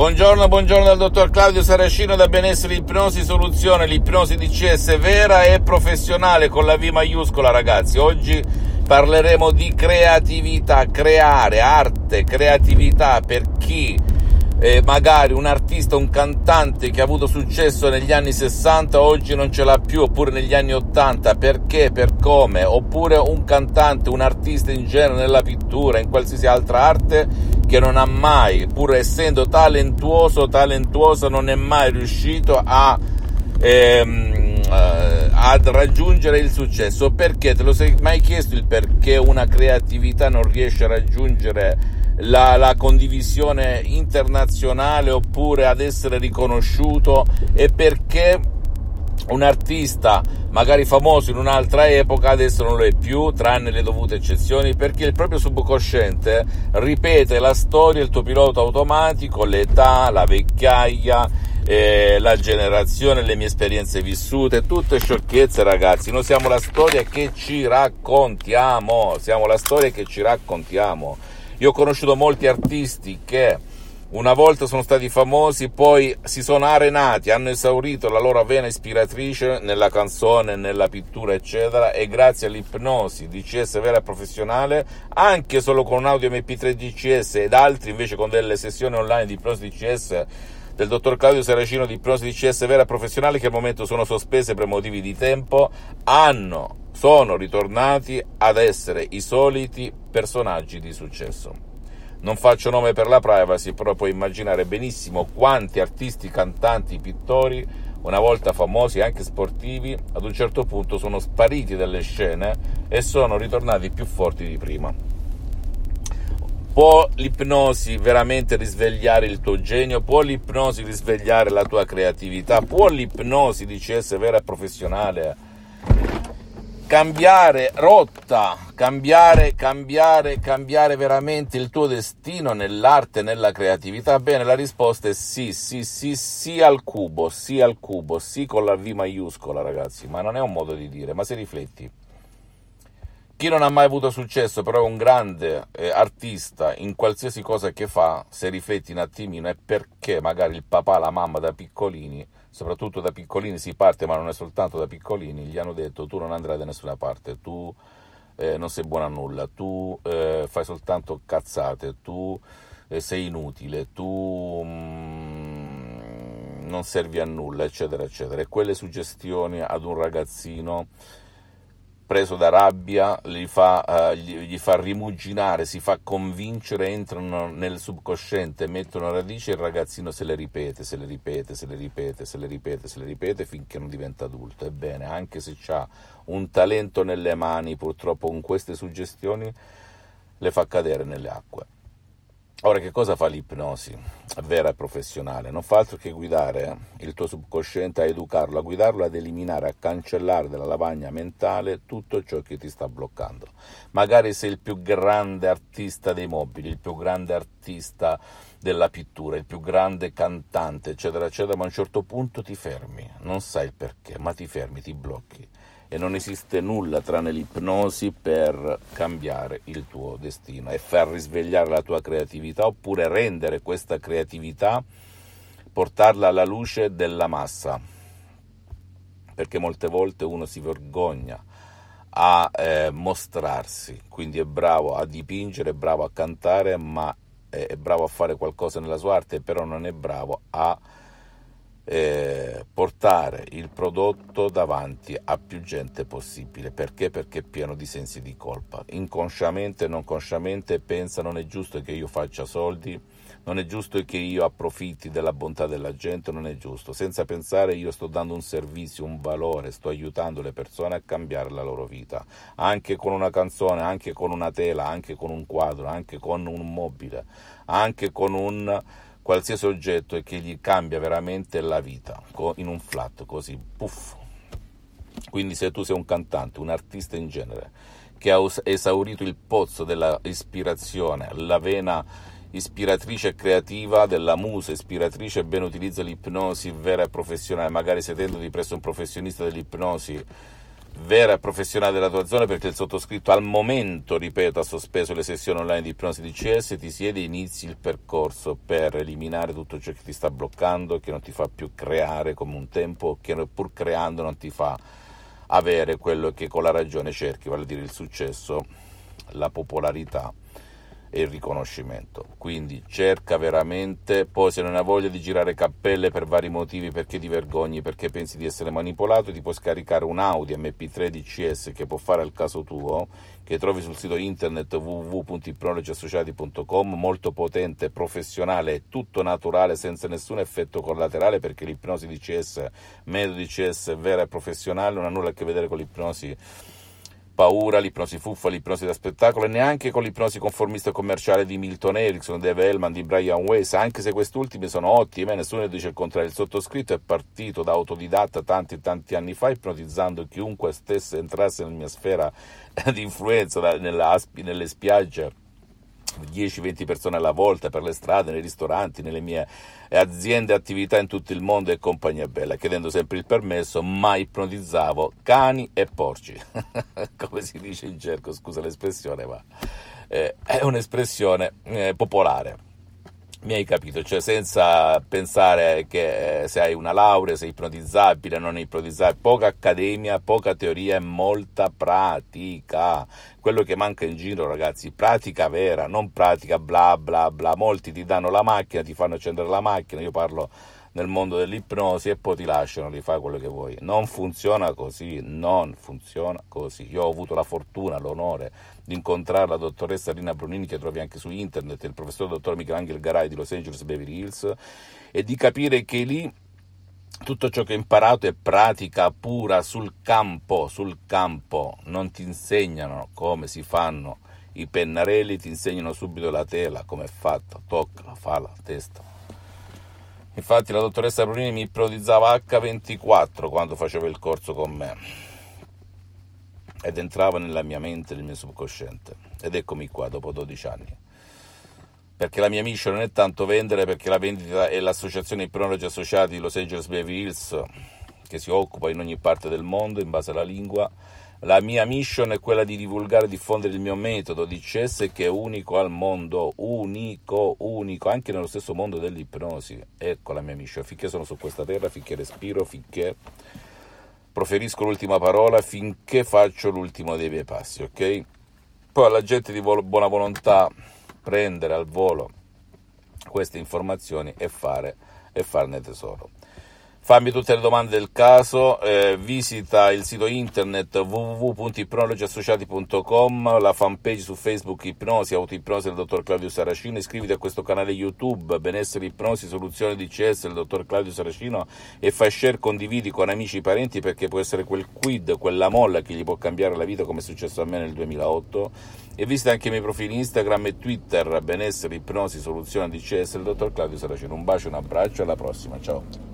Buongiorno, buongiorno dal dottor Claudio Saracino da Benessere Ipnosi Soluzione, l'ipnosi DCS vera e professionale con la V maiuscola ragazzi. Oggi parleremo di creatività, creare arte, creatività per chi eh, magari un artista, un cantante che ha avuto successo negli anni 60 oggi non ce l'ha più, oppure negli anni 80, perché, per come, oppure un cantante, un artista in genere nella pittura, in qualsiasi altra arte che non ha mai, pur essendo talentuoso, talentuoso, non è mai riuscito a... Ehm, eh, ad raggiungere il successo. Perché? Te lo sei mai chiesto il perché una creatività non riesce a raggiungere la, la, condivisione internazionale oppure ad essere riconosciuto? E perché un artista magari famoso in un'altra epoca adesso non lo è più, tranne le dovute eccezioni, perché il proprio subconsciente ripete la storia, il tuo pilota automatico, l'età, la vecchiaia, eh, la generazione, le mie esperienze vissute, tutte sciocchezze ragazzi, noi siamo la storia che ci raccontiamo, siamo la storia che ci raccontiamo. Io ho conosciuto molti artisti che una volta sono stati famosi, poi si sono arenati, hanno esaurito la loro vena ispiratrice nella canzone, nella pittura, eccetera, e grazie all'ipnosi DCS vera e professionale, anche solo con un audio MP3 DCS ed altri invece con delle sessioni online di ipnosi DCS del dottor Claudio Saracino di ipnosi DCS vera e professionale che al momento sono sospese per motivi di tempo, hanno sono ritornati ad essere i soliti personaggi di successo. Non faccio nome per la privacy, però puoi immaginare benissimo quanti artisti, cantanti, pittori, una volta famosi anche sportivi, ad un certo punto sono spariti dalle scene e sono ritornati più forti di prima. Può l'ipnosi veramente risvegliare il tuo genio? Può l'ipnosi risvegliare la tua creatività? Può l'ipnosi, DCS vera e professionale, cambiare rotta, cambiare, cambiare, cambiare veramente il tuo destino nell'arte, nella creatività? Bene, la risposta è sì, sì, sì, sì al cubo, sì al cubo, sì con la V maiuscola, ragazzi, ma non è un modo di dire, ma se rifletti. Chi non ha mai avuto successo, però è un grande eh, artista in qualsiasi cosa che fa, se rifletti un attimino, è perché magari il papà, la mamma da piccolini soprattutto da piccolini si parte, ma non è soltanto da piccolini, gli hanno detto tu non andrai da nessuna parte, tu eh, non sei buono a nulla, tu eh, fai soltanto cazzate, tu eh, sei inutile, tu mm, non servi a nulla, eccetera, eccetera. E quelle suggestioni ad un ragazzino preso da rabbia, gli fa, gli, gli fa, rimuginare, si fa convincere, entrano nel subconsciente, mettono radici e il ragazzino se le ripete, se le ripete, se le ripete, se le ripete, se le ripete finché non diventa adulto. Ebbene, anche se ha un talento nelle mani, purtroppo con queste suggestioni le fa cadere nelle acque. Ora, che cosa fa l'ipnosi vera e professionale? Non fa altro che guidare il tuo subconsciente, a educarlo, a guidarlo, ad eliminare, a cancellare dalla lavagna mentale tutto ciò che ti sta bloccando. Magari sei il più grande artista dei mobili, il più grande artista della pittura, il più grande cantante, eccetera, eccetera, ma a un certo punto ti fermi, non sai il perché, ma ti fermi, ti blocchi e non esiste nulla tranne l'ipnosi per cambiare il tuo destino e far risvegliare la tua creatività oppure rendere questa creatività, portarla alla luce della massa, perché molte volte uno si vergogna a eh, mostrarsi, quindi è bravo a dipingere, è bravo a cantare, ma è, è bravo a fare qualcosa nella sua arte, però non è bravo a eh, portare il prodotto davanti a più gente possibile. Perché? Perché è pieno di sensi di colpa. Inconsciamente e non consciamente pensa non è giusto che io faccia soldi, non è giusto che io approfitti della bontà della gente, non è giusto. Senza pensare io sto dando un servizio, un valore, sto aiutando le persone a cambiare la loro vita, anche con una canzone, anche con una tela, anche con un quadro, anche con un mobile, anche con un qualsiasi oggetto e che gli cambia veramente la vita, in un flat così, puff. Quindi se tu sei un cantante, un artista in genere, che ha esaurito il pozzo della ispirazione, la vena ispiratrice e creativa della musa ispiratrice, ben utilizza l'ipnosi vera e professionale, magari sedendoti presso un professionista dell'ipnosi vera e professionale della tua zona perché il sottoscritto al momento, ripeto, ha sospeso le sessioni online di ipnosi di CS, ti siedi e inizi il percorso per eliminare tutto ciò che ti sta bloccando, che non ti fa più creare come un tempo, che pur creando non ti fa avere quello che con la ragione cerchi, vale a dire il successo, la popolarità e il riconoscimento. Quindi cerca veramente, poi se non hai voglia di girare cappelle per vari motivi, perché ti vergogni, perché pensi di essere manipolato, ti puoi scaricare un Audi MP3 DCS che può fare al caso tuo, che trovi sul sito internet www.ipnologiassociati.com, molto potente, professionale tutto naturale senza nessun effetto collaterale perché l'ipnosi DCS, metodo DCS vera e professionale, non ha nulla a che vedere con l'ipnosi paura, l'ipnosi fuffa, l'ipnosi da spettacolo e neanche con l'ipnosi conformista commerciale di Milton Erickson, Dave Hellman, di Brian Weiss, anche se questi ultimi sono ottime, nessuno dice il contrario. Il sottoscritto è partito da autodidatta tanti tanti anni fa, ipnotizzando chiunque stesse entrasse nella mia sfera di influenza, nelle spiagge 10-20 persone alla volta per le strade, nei ristoranti, nelle mie aziende, attività in tutto il mondo e compagnia bella, chiedendo sempre il permesso, ma ipnotizzavo cani e porci, come si dice in gergo, scusa l'espressione, ma eh, è un'espressione eh, popolare. Mi hai capito? Cioè, senza pensare che eh, se hai una laurea sei ipnotizzabile, non ipnotizzabile, poca accademia, poca teoria e molta pratica. Quello che manca in giro, ragazzi, pratica vera, non pratica bla bla bla. Molti ti danno la macchina, ti fanno accendere la macchina, io parlo nel mondo dell'ipnosi e poi ti lasciano di fare quello che vuoi. Non funziona così, non funziona così. Io ho avuto la fortuna, l'onore di incontrare la dottoressa Rina Brunini che trovi anche su internet, il professor dottor Michelangelo Garai di Los Angeles Beverly Hills e di capire che lì tutto ciò che ho imparato è pratica pura sul campo, sul campo, non ti insegnano come si fanno i pennarelli, ti insegnano subito la tela, come è fatta, toccala, falla, testa. Infatti la dottoressa Brunini mi ipnotizzava H24 quando faceva il corso con me ed entrava nella mia mente, nel mio subconsciente. Ed eccomi qua dopo 12 anni. Perché la mia mission non è tanto vendere, perché la vendita è l'associazione Ipnologi Associati di Los Angeles Beverly Hills, che si occupa in ogni parte del mondo in base alla lingua. La mia mission è quella di divulgare e diffondere il mio metodo di CS che è unico al mondo, unico, unico, anche nello stesso mondo dell'ipnosi. Ecco la mia mission, finché sono su questa terra, finché respiro, finché proferisco l'ultima parola finché faccio l'ultimo dei miei passi, ok? Poi alla gente di buona volontà prendere al volo queste informazioni e, fare, e farne tesoro. Fammi tutte le domande del caso, eh, visita il sito internet www.ipnologiassociati.com, la fanpage su Facebook Ipnosi, Autoipnosi del dottor Claudio Saracino, iscriviti a questo canale YouTube Benessere Ipnosi, Soluzione di CS del dottor Claudio Saracino e fai share, condividi con amici e parenti perché può essere quel quid, quella molla che gli può cambiare la vita come è successo a me nel 2008 e visita anche i miei profili Instagram e Twitter Benessere Ipnosi, Soluzione di CS del dottor Claudio Saracino. Un bacio, un abbraccio e alla prossima, ciao!